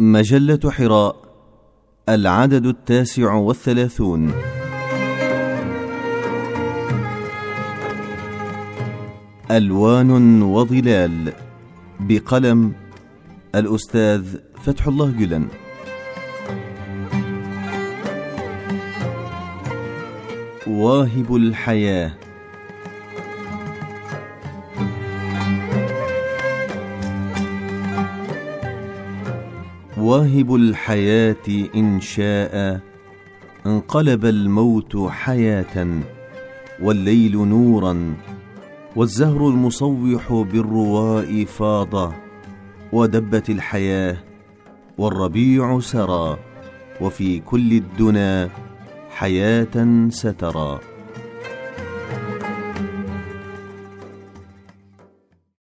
مجلة حراء العدد التاسع والثلاثون. ألوان وظلال بقلم الأستاذ فتح الله جلن. واهب الحياة واهب الحياة إن شاء انقلب الموت حياة والليل نورا والزهر المصوح بالرواء فاض ودبت الحياة والربيع سرى وفي كل الدنا حياة سترى.